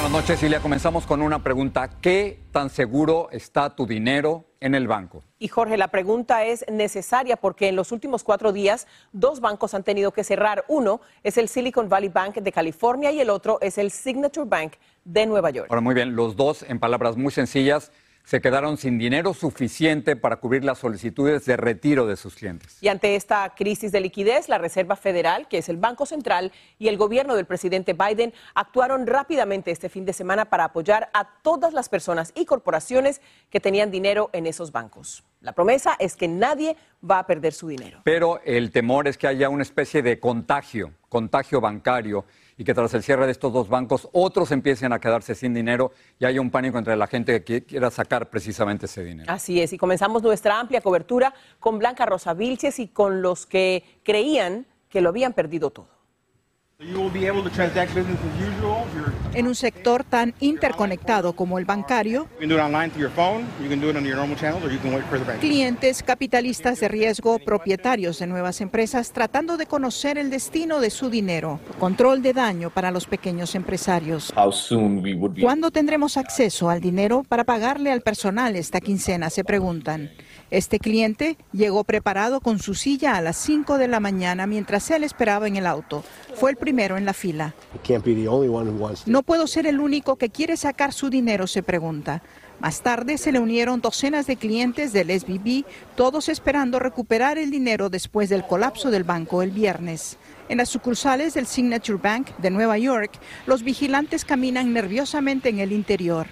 Buenas noches, Silvia. Comenzamos con una pregunta. ¿Qué tan seguro está tu dinero en el banco? Y Jorge, la pregunta es necesaria porque en los últimos cuatro días dos bancos han tenido que cerrar. Uno es el Silicon Valley Bank de California y el otro es el Signature Bank de Nueva York. Ahora, muy bien, los dos, en palabras muy sencillas, se quedaron sin dinero suficiente para cubrir las solicitudes de retiro de sus clientes. Y ante esta crisis de liquidez, la Reserva Federal, que es el Banco Central, y el gobierno del presidente Biden actuaron rápidamente este fin de semana para apoyar a todas las personas y corporaciones que tenían dinero en esos bancos. La promesa es que nadie va a perder su dinero. Pero el temor es que haya una especie de contagio, contagio bancario y que tras el cierre de estos dos bancos otros empiecen a quedarse sin dinero y haya un pánico entre la gente que quiera sacar precisamente ese dinero. Así es, y comenzamos nuestra amplia cobertura con Blanca Rosa Vilches y con los que creían que lo habían perdido todo. En un sector tan interconectado como el bancario, clientes, capitalistas de riesgo, propietarios de nuevas empresas tratando de conocer el destino de su dinero, control de daño para los pequeños empresarios. ¿Cuándo tendremos acceso al dinero para pagarle al personal esta quincena? Se preguntan. Este cliente llegó preparado con su silla a las 5 de la mañana mientras él esperaba en el auto. Fue el primero en la fila. No puedo ser el único que quiere sacar su dinero, se pregunta. Más tarde se le unieron docenas de clientes del SBB, todos esperando recuperar el dinero después del colapso del banco el viernes. En las sucursales del Signature Bank de Nueva York, los vigilantes caminan nerviosamente en el interior.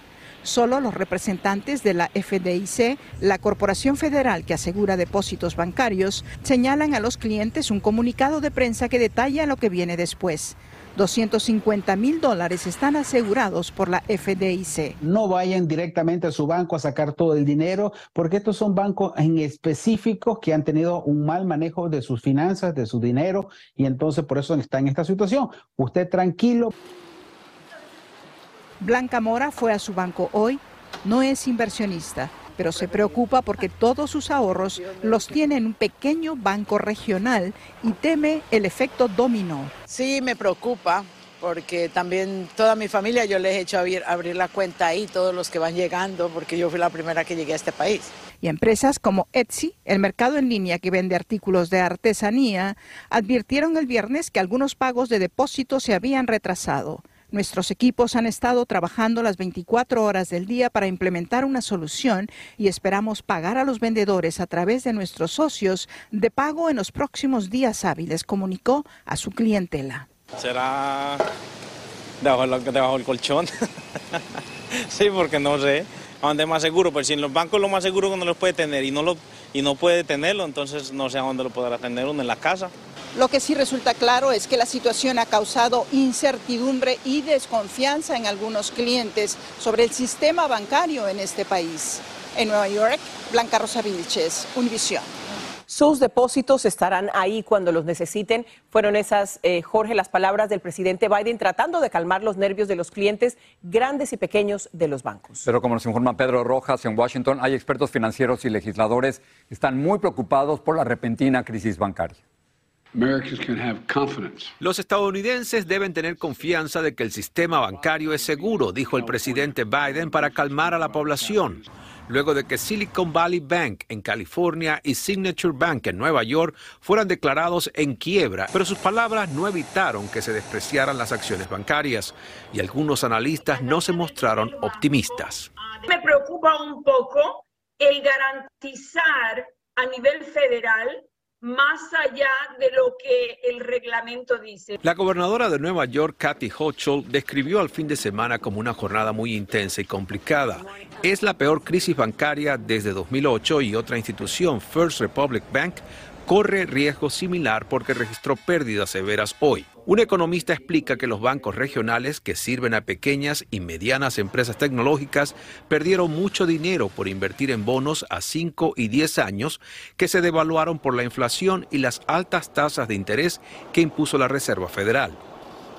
Solo los representantes de la FDIC, la Corporación Federal que asegura depósitos bancarios, señalan a los clientes un comunicado de prensa que detalla lo que viene después. 250 mil dólares están asegurados por la FDIC. No vayan directamente a su banco a sacar todo el dinero, porque estos son bancos en específicos que han tenido un mal manejo de sus finanzas, de su dinero, y entonces por eso está en esta situación. Usted tranquilo. Blanca Mora fue a su banco hoy, no es inversionista, pero se preocupa porque todos sus ahorros los tiene en un pequeño banco regional y teme el efecto dominó. Sí, me preocupa porque también toda mi familia yo les he hecho abrir, abrir, la cuenta ahí, todos los que van llegando, porque yo fui la primera que llegué a este país. Y empresas como Etsy, el mercado en línea que vende artículos de artesanía, advirtieron el viernes que algunos pagos de depósito se habían retrasado. Nuestros equipos han estado trabajando las 24 horas del día para implementar una solución y esperamos pagar a los vendedores a través de nuestros socios de pago en los próximos días hábiles, comunicó a su clientela. Será debajo, del colchón. sí, porque no sé. ¿A dónde es más seguro? Pues si en los bancos lo más seguro que uno lo puede tener y no, lo, y no puede tenerlo, entonces no sé a dónde lo podrá tener uno en la casa. Lo que sí resulta claro es que la situación ha causado incertidumbre y desconfianza en algunos clientes sobre el sistema bancario en este país. En Nueva York, Blanca Rosa Vilches, Univisión. Sus depósitos estarán ahí cuando los necesiten. Fueron esas, eh, Jorge, las palabras del presidente Biden tratando de calmar los nervios de los clientes grandes y pequeños de los bancos. Pero como nos informa Pedro Rojas en Washington, hay expertos financieros y legisladores que están muy preocupados por la repentina crisis bancaria. Los estadounidenses deben tener confianza de que el sistema bancario es seguro, dijo el presidente Biden para calmar a la población. Luego de que Silicon Valley Bank en California y Signature Bank en Nueva York fueran declarados en quiebra, pero sus palabras no evitaron que se despreciaran las acciones bancarias y algunos analistas no se mostraron optimistas. Me preocupa un poco el garantizar a nivel federal más allá de lo que el reglamento dice. La gobernadora de Nueva York, Kathy Hochul, describió al fin de semana como una jornada muy intensa y complicada. Es la peor crisis bancaria desde 2008 y otra institución, First Republic Bank, corre riesgo similar porque registró pérdidas severas hoy. Un economista explica que los bancos regionales que sirven a pequeñas y medianas empresas tecnológicas perdieron mucho dinero por invertir en bonos a 5 y 10 años que se devaluaron por la inflación y las altas tasas de interés que impuso la Reserva Federal.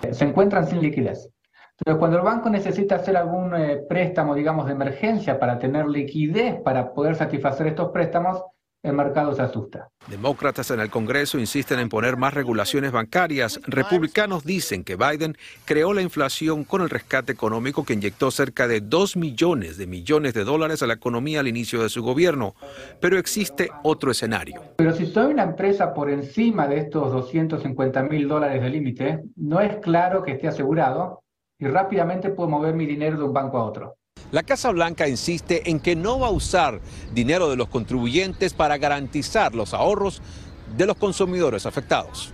Se encuentran sin liquidez. Entonces, cuando el banco necesita hacer algún eh, préstamo, digamos, de emergencia para tener liquidez, para poder satisfacer estos préstamos, el mercado se asusta. Demócratas en el Congreso insisten en poner más regulaciones bancarias. Republicanos dicen que Biden creó la inflación con el rescate económico que inyectó cerca de 2 millones de millones de dólares a la economía al inicio de su gobierno. Pero existe otro escenario. Pero si soy una empresa por encima de estos 250 mil dólares de límite, no es claro que esté asegurado y rápidamente puedo mover mi dinero de un banco a otro. La Casa Blanca insiste en que no va a usar dinero de los contribuyentes para garantizar los ahorros de los consumidores afectados.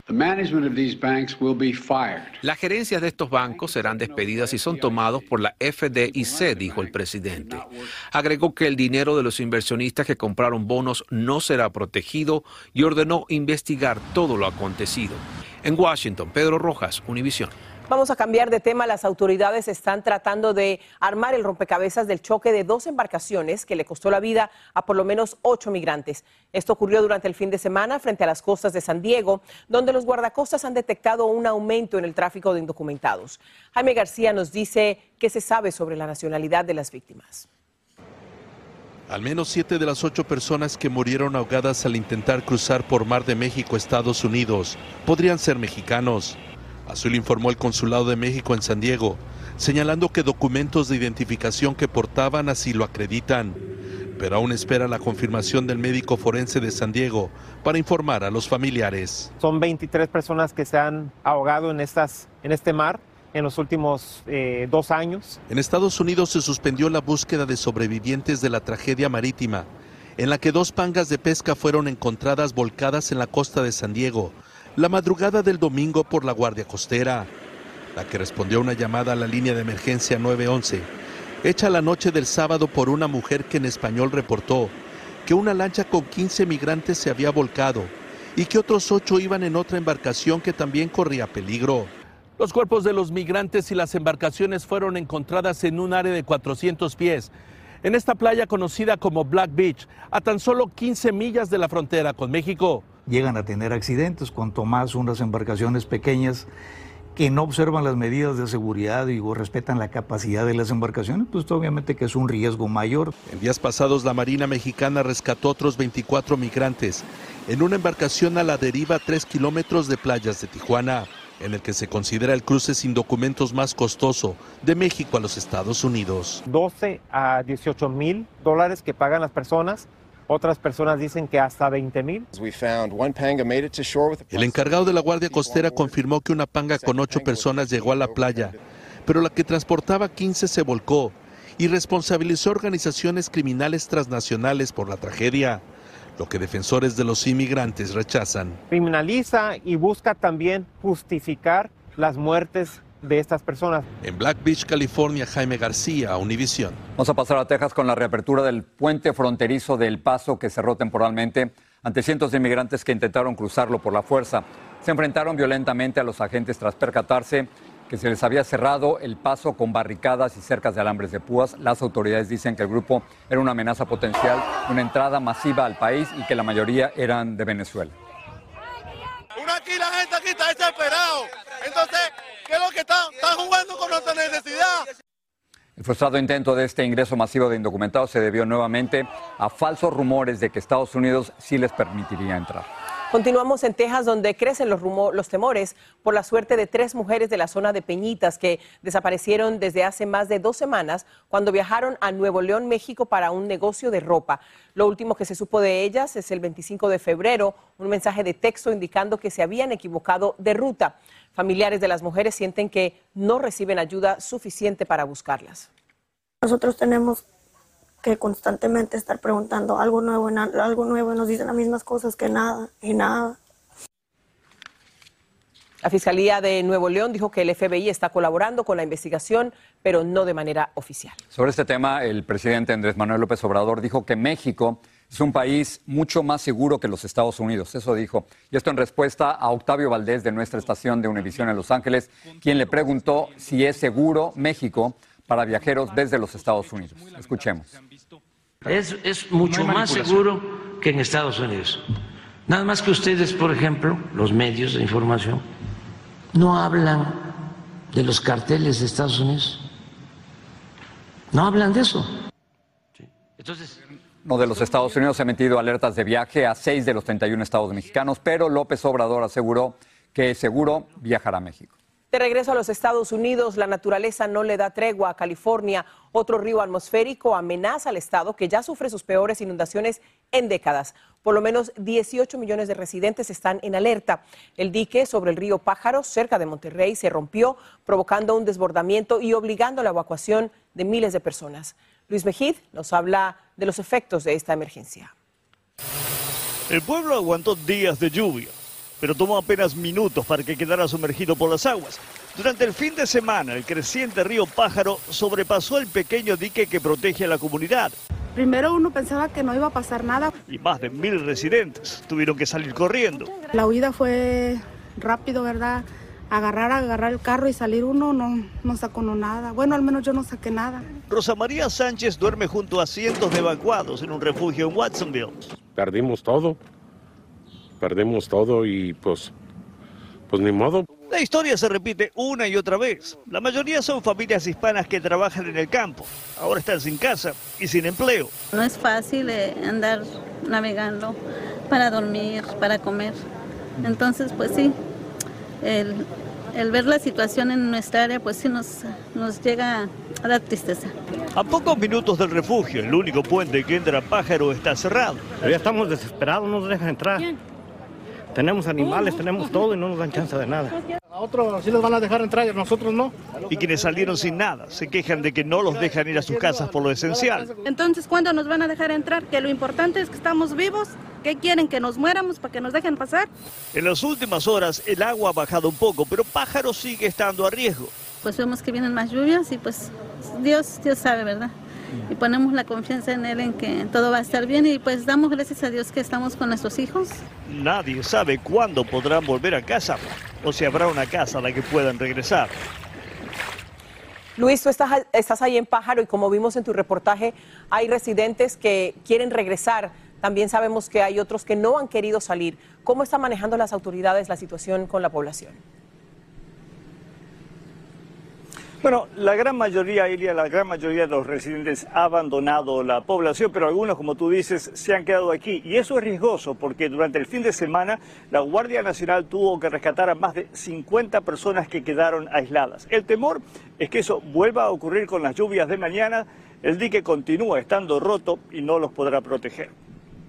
Las gerencias de estos bancos serán despedidas y son tomados por la FDIC, dijo el presidente. Agregó que el dinero de los inversionistas que compraron bonos no será protegido y ordenó investigar todo lo acontecido. En Washington, Pedro Rojas, Univisión. Vamos a cambiar de tema. Las autoridades están tratando de armar el rompecabezas del choque de dos embarcaciones que le costó la vida a por lo menos ocho migrantes. Esto ocurrió durante el fin de semana frente a las costas de San Diego, donde los guardacostas han detectado un aumento en el tráfico de indocumentados. Jaime García nos dice qué se sabe sobre la nacionalidad de las víctimas. Al menos siete de las ocho personas que murieron ahogadas al intentar cruzar por mar de México Estados Unidos podrían ser mexicanos. Lo informó el Consulado de México en San Diego, señalando que documentos de identificación que portaban así lo acreditan. Pero aún espera la confirmación del médico forense de San Diego para informar a los familiares. Son 23 personas que se han ahogado en, estas, en este mar en los últimos eh, dos años. En Estados Unidos se suspendió la búsqueda de sobrevivientes de la tragedia marítima, en la que dos pangas de pesca fueron encontradas volcadas en la costa de San Diego, la madrugada del domingo por la Guardia Costera, la que respondió a una llamada a la línea de emergencia 911, hecha la noche del sábado por una mujer que en español reportó que una lancha con 15 migrantes se había volcado y que otros ocho iban en otra embarcación que también corría peligro. Los cuerpos de los migrantes y las embarcaciones fueron encontradas en un área de 400 pies, en esta playa conocida como Black Beach, a tan solo 15 millas de la frontera con México llegan a tener accidentes, cuanto más unas embarcaciones pequeñas que no observan las medidas de seguridad y respetan la capacidad de las embarcaciones, pues obviamente que es un riesgo mayor. En días pasados la Marina Mexicana rescató otros 24 migrantes en una embarcación a la deriva a 3 kilómetros de playas de Tijuana, en el que se considera el cruce sin documentos más costoso de México a los Estados Unidos. 12 a 18 mil dólares que pagan las personas otras personas dicen que hasta 20 mil. El encargado de la Guardia Costera confirmó que una panga con ocho personas llegó a la playa, pero la que transportaba 15 se volcó y responsabilizó organizaciones criminales transnacionales por la tragedia, lo que defensores de los inmigrantes rechazan. Criminaliza y busca también justificar las muertes de estas personas. En Black Beach, California, Jaime García, Univisión. Vamos a pasar a Texas con la reapertura del puente fronterizo del Paso que cerró temporalmente ante cientos de inmigrantes que intentaron cruzarlo por la fuerza. Se enfrentaron violentamente a los agentes tras percatarse que se les había cerrado el paso con barricadas y cercas de alambres de púas. Las autoridades dicen que el grupo era una amenaza potencial, una entrada masiva al país y que la mayoría eran de Venezuela. Aquí la gente aquí está desesperado. Entonces, ¿qué es lo que están? Están jugando con nuestra necesidad. El frustrado intento de este ingreso masivo de indocumentados se debió nuevamente a falsos rumores de que Estados Unidos sí les permitiría entrar. Continuamos en Texas, donde crecen los, los temores por la suerte de tres mujeres de la zona de Peñitas que desaparecieron desde hace más de dos semanas cuando viajaron a Nuevo León, México, para un negocio de ropa. Lo último que se supo de ellas es el 25 de febrero, un mensaje de texto indicando que se habían equivocado de ruta. Familiares de las mujeres sienten que no reciben ayuda suficiente para buscarlas. Nosotros tenemos que constantemente estar preguntando algo nuevo, algo nuevo, y nos dicen las mismas cosas que nada y nada. La Fiscalía de Nuevo León dijo que el FBI está colaborando con la investigación, pero no de manera oficial. Sobre este tema, el presidente Andrés Manuel López Obrador dijo que México es un país mucho más seguro que los Estados Unidos, eso dijo. Y esto en respuesta a Octavio Valdés de nuestra estación de Univisión en Los Ángeles, quien le preguntó si es seguro México para viajeros desde los Estados Unidos. Escuchemos. Es, es mucho más seguro que en Estados Unidos. Nada más que ustedes, por ejemplo, los medios de información, no hablan de los carteles de Estados Unidos. No hablan de eso. Entonces, no de los Estados Unidos ha emitido alertas de viaje a seis de los 31 estados mexicanos, pero López Obrador aseguró que seguro viajará a México. De regreso a los Estados Unidos, la naturaleza no le da tregua a California. Otro río atmosférico amenaza al estado que ya sufre sus peores inundaciones en décadas. Por lo menos 18 millones de residentes están en alerta. El dique sobre el río Pájaro, cerca de Monterrey, se rompió, provocando un desbordamiento y obligando a la evacuación de miles de personas. Luis Mejid nos habla de los efectos de esta emergencia. El pueblo aguantó días de lluvia, pero tomó apenas minutos para que quedara sumergido por las aguas. Durante el fin de semana, el creciente río Pájaro sobrepasó el pequeño dique que protege a la comunidad. Primero uno pensaba que no iba a pasar nada. Y más de mil residentes tuvieron que salir corriendo. La huida fue rápido, ¿verdad? agarrar, agarrar el carro y salir uno, no, no sacó nada. Bueno, al menos yo no saqué nada. Rosa María Sánchez duerme junto a cientos de evacuados en un refugio en Watsonville. Perdimos todo, perdimos todo y pues, pues ni modo. La historia se repite una y otra vez. La mayoría son familias hispanas que trabajan en el campo. Ahora están sin casa y sin empleo. No es fácil eh, andar navegando para dormir, para comer. Entonces, pues sí, el, el ver la situación en nuestra área, pues sí nos, nos llega a dar tristeza. A pocos minutos del refugio, el único puente que entra a Pájaro está cerrado. ya estamos desesperados, no nos dejan entrar. Tenemos animales, tenemos todo y no nos dan chance de nada. A otros sí les van a dejar entrar y a nosotros no. Y quienes salieron sin nada se quejan de que no los dejan ir a sus casas por lo esencial. Entonces, ¿cuándo nos van a dejar entrar? Que lo importante es que estamos vivos. ¿Qué quieren? ¿Que nos muéramos para que nos dejen pasar? En las últimas horas el agua ha bajado un poco, pero Pájaro sigue estando a riesgo. Pues vemos que vienen más lluvias y pues Dios, Dios sabe, ¿verdad? Y ponemos la confianza en Él en que todo va a estar bien y pues damos gracias a Dios que estamos con nuestros hijos. Nadie sabe cuándo podrán volver a casa o si habrá una casa a la que puedan regresar. Luis, tú estás, estás ahí en Pájaro y como vimos en tu reportaje, hay residentes que quieren regresar. También sabemos que hay otros que no han querido salir. ¿Cómo están manejando las autoridades la situación con la población? Bueno, la gran mayoría, Ilia, la gran mayoría de los residentes ha abandonado la población, pero algunos, como tú dices, se han quedado aquí. Y eso es riesgoso porque durante el fin de semana la Guardia Nacional tuvo que rescatar a más de 50 personas que quedaron aisladas. El temor es que eso vuelva a ocurrir con las lluvias de mañana. El dique continúa estando roto y no los podrá proteger.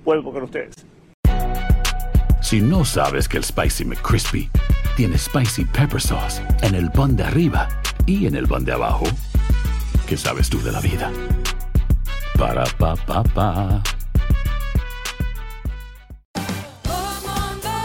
Vuelvo con ustedes. Si no sabes que el Spicy McCrispy tiene Spicy Pepper Sauce en el pan de arriba, y en el pan de abajo, ¿qué sabes tú de la vida? Para pa pa pa.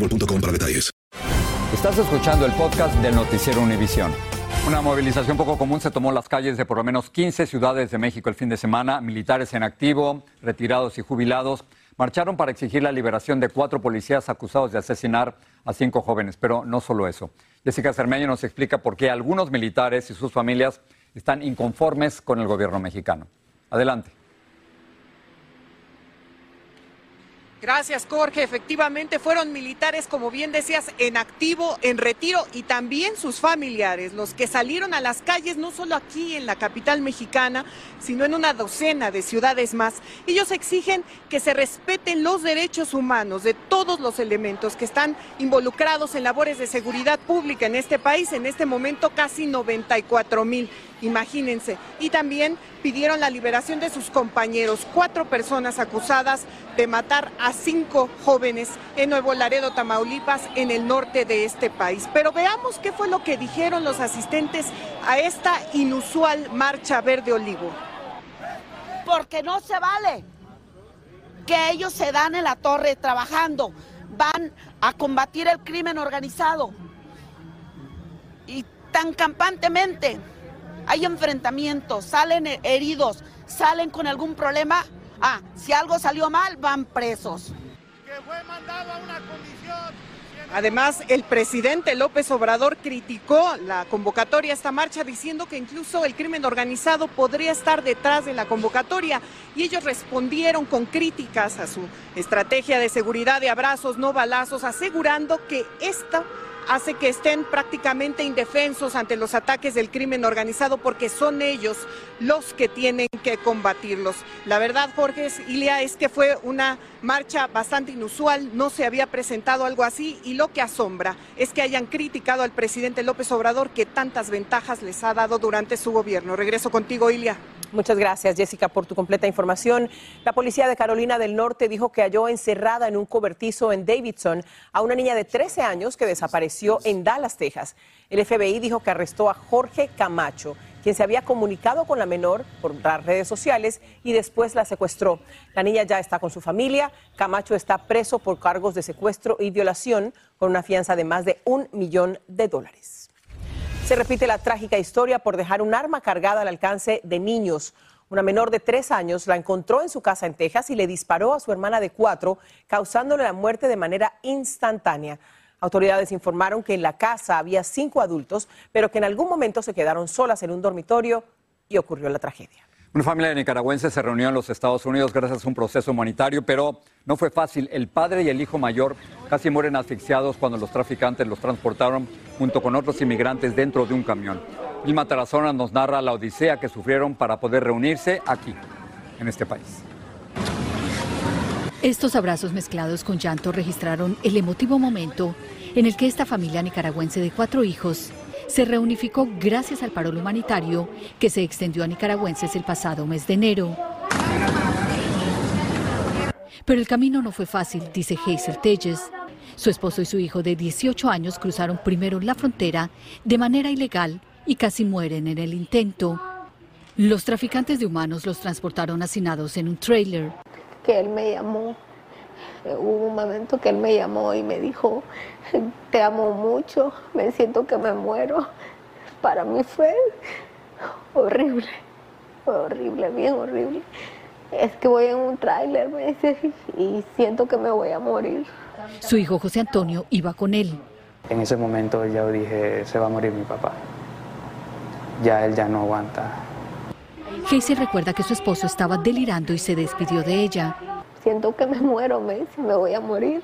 boostmobile.com para detalles. Estás escuchando el podcast del Noticiero Univisión. Una movilización poco común se tomó las calles de por lo menos 15 ciudades de México el fin de semana. Militares en activo, retirados y jubilados marcharon para exigir la liberación de cuatro policías acusados de asesinar a cinco jóvenes. Pero no solo eso. Jessica Cermeño nos explica por qué algunos militares y sus familias están inconformes con el gobierno mexicano. Adelante. Gracias, Jorge. Efectivamente, fueron militares, como bien decías, en activo, en retiro y también sus familiares, los que salieron a las calles, no solo aquí en la capital mexicana, sino en una docena de ciudades más. Ellos exigen que se respeten los derechos humanos de todos los elementos que están involucrados en labores de seguridad pública en este país, en este momento casi 94 mil imagínense. Y también pidieron la liberación de sus compañeros, cuatro personas acusadas de matar a cinco jóvenes en Nuevo Laredo, Tamaulipas, en el norte de este país. Pero veamos qué fue lo que dijeron los asistentes a esta inusual marcha verde olivo. Porque no se vale que ellos se dan en la torre trabajando, van a combatir el crimen organizado y tan campantemente hay enfrentamientos, salen heridos, salen con algún problema. Ah, si algo salió mal, van presos. Además, el presidente López Obrador criticó la convocatoria a esta marcha diciendo que incluso el crimen organizado podría estar detrás de la convocatoria y ellos respondieron con críticas a su estrategia de seguridad de abrazos, no balazos, asegurando que esta hace que estén prácticamente indefensos ante los ataques del crimen organizado porque son ellos los que tienen que combatirlos. La verdad, Jorge Ilia, es que fue una marcha bastante inusual, no se había presentado algo así y lo que asombra es que hayan criticado al presidente López Obrador que tantas ventajas les ha dado durante su gobierno. Regreso contigo, Ilia. Muchas gracias, Jessica, por tu completa información. La policía de Carolina del Norte dijo que halló encerrada en un cobertizo en Davidson a una niña de 13 años que desapareció en Dallas, Texas. El FBI dijo que arrestó a Jorge Camacho, quien se había comunicado con la menor por las redes sociales y después la secuestró. La niña ya está con su familia. Camacho está preso por cargos de secuestro y violación con una fianza de más de un millón de dólares. Se repite la trágica historia por dejar un arma cargada al alcance de niños. Una menor de tres años la encontró en su casa en Texas y le disparó a su hermana de cuatro, causándole la muerte de manera instantánea. Autoridades informaron que en la casa había cinco adultos, pero que en algún momento se quedaron solas en un dormitorio y ocurrió la tragedia. Una familia de nicaragüenses se reunió en los Estados Unidos gracias a un proceso humanitario, pero no fue fácil. El padre y el hijo mayor casi mueren asfixiados cuando los traficantes los transportaron junto con otros inmigrantes dentro de un camión. Vilma Tarazona nos narra la odisea que sufrieron para poder reunirse aquí, en este país. Estos abrazos mezclados con llanto registraron el emotivo momento en el que esta familia nicaragüense de cuatro hijos se reunificó gracias al paro humanitario que se extendió a nicaragüenses el pasado mes de enero. Pero el camino no fue fácil, dice Hazel Telles. Su esposo y su hijo de 18 años cruzaron primero la frontera de manera ilegal y casi mueren en el intento. Los traficantes de humanos los transportaron hacinados en un trailer. Que él me llamó hubo un momento que él me llamó y me dijo, te amo mucho, me siento que me muero. Para mí fue horrible, fue horrible, bien horrible. Es que voy en un tráiler, me dice, y siento que me voy a morir. Su hijo José Antonio iba con él. En ese momento yo dije, se va a morir mi papá. Ya él ya no aguanta. Casey recuerda que su esposo estaba delirando y se despidió de ella. Siento que me muero, me dice, me voy a morir.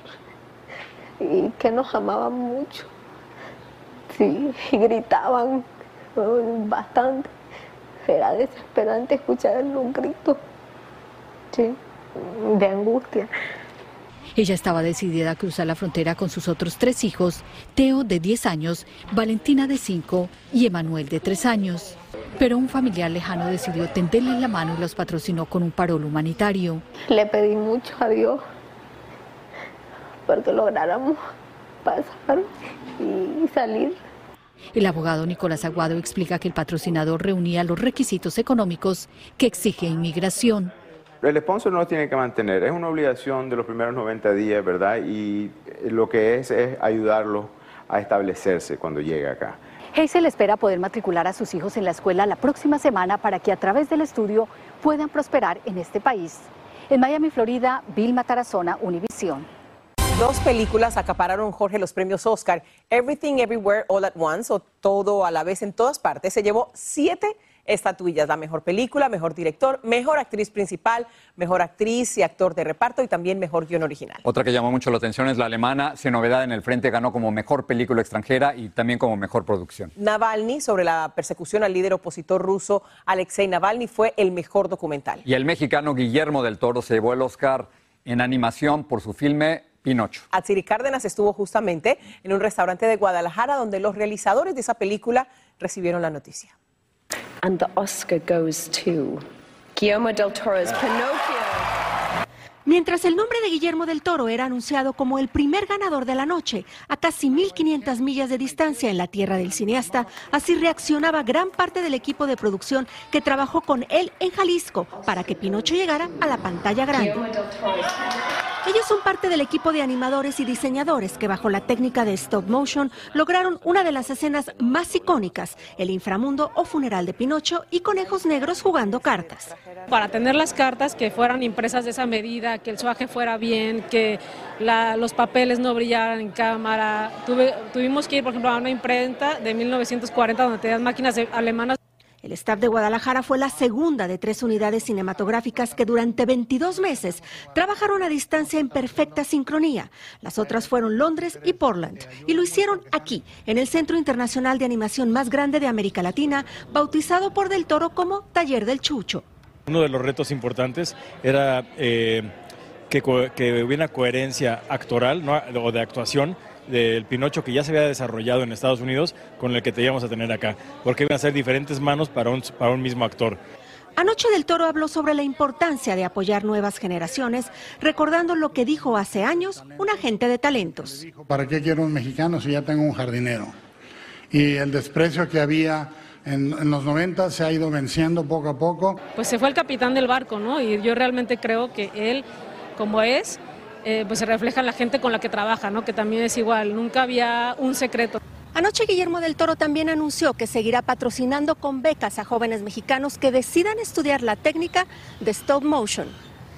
Y que nos amaban mucho. Sí, y gritaban bastante. Era desesperante escuchar un grito. Sí, de angustia. Ella estaba decidida a cruzar la frontera con sus otros tres hijos, Teo de 10 años, Valentina de 5 y Emanuel de 3 años. Pero un familiar lejano decidió tenderle la mano y los patrocinó con un parol humanitario. Le pedí mucho a Dios porque lográramos pasar y salir. El abogado Nicolás Aguado explica que el patrocinador reunía los requisitos económicos que exige inmigración. El sponsor no lo tiene que mantener, es una obligación de los primeros 90 días, ¿verdad? Y lo que es es ayudarlo a establecerse cuando llegue acá. Hazel espera poder matricular a sus hijos en la escuela la próxima semana para que a través del estudio puedan prosperar en este país. En Miami, Florida, Vilma Tarazona, Univisión. Dos películas acapararon Jorge los premios Oscar. Everything Everywhere All at Once o Todo a la vez en todas partes se llevó siete estatuillas, la mejor película, mejor director, mejor actriz principal, mejor actriz y actor de reparto y también mejor guion original. Otra que llamó mucho la atención es la alemana, Sin Novedad en el Frente, ganó como mejor película extranjera y también como mejor producción. Navalny, sobre la persecución al líder opositor ruso Alexei Navalny, fue el mejor documental. Y el mexicano Guillermo del Toro se llevó el Oscar en animación por su filme Pinocho. Atsiri Cárdenas estuvo justamente en un restaurante de Guadalajara donde los realizadores de esa película recibieron la noticia. And the Oscar goes to Guillermo del Toro's Pinocchio. Mientras el nombre de Guillermo del Toro era anunciado como el primer ganador de la noche, a casi 1.500 millas de distancia en la tierra del cineasta, así reaccionaba gran parte del equipo de producción que trabajó con él en Jalisco para que Pinocho llegara a la pantalla grande. Ellos son parte del equipo de animadores y diseñadores que bajo la técnica de stop motion lograron una de las escenas más icónicas, el inframundo o funeral de Pinocho y conejos negros jugando cartas. Para tener las cartas que fueran impresas de esa medida, que el suaje fuera bien, que los papeles no brillaran en cámara, tuvimos que ir, por ejemplo, a una imprenta de 1940 donde tenían máquinas alemanas el staff de Guadalajara fue la segunda de tres unidades cinematográficas que durante 22 meses trabajaron a distancia en perfecta sincronía. Las otras fueron Londres y Portland y lo hicieron aquí, en el Centro Internacional de Animación más grande de América Latina, bautizado por Del Toro como Taller del Chucho. Uno de los retos importantes era eh, que, que, hubiera coherencia actoral o de actuación del Pinocho que ya se había desarrollado en Estados Unidos con el que teníamos a tener acá, porque iban a ser diferentes manos para un, para un mismo actor. Anoche del Toro habló sobre la importancia de apoyar nuevas generaciones, recordando lo que dijo hace años un agente de talentos. ¿Para qué quiero un mexicano si ya tengo un jardinero? Y el desprecio que había en, en, los 90 se ha ido venciendo poco a poco. Pues se fue el capitán del barco, ¿no? Y yo realmente creo que él, como es, eh, pues se refleja en la gente con la que trabaja, ¿no? que también es igual, nunca había un secreto. Anoche Guillermo del Toro también anunció que seguirá patrocinando con becas a jóvenes mexicanos que decidan estudiar la técnica de stop motion.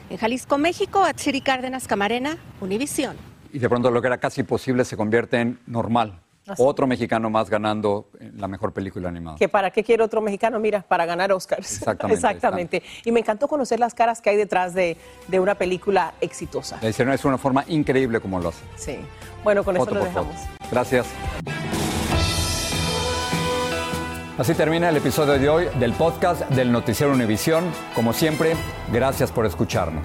En Jalisco, México, Atsiri Cárdenas Camarena, Univisión. Y de pronto lo que era casi posible se convierte en normal. Otro mexicano más ganando la mejor película animada. ¿Que para qué quiere otro mexicano? Mira, para ganar Oscars. Exactamente. Exactamente. Y me encantó conocer las caras que hay detrás de, una película exitosa. Hicieron es una forma increíble como lo hace. Sí. Bueno, con eso lo dejamos. Gracias. Así termina el episodio de hoy del podcast del Noticiero Univisión. Como siempre, gracias por escucharnos.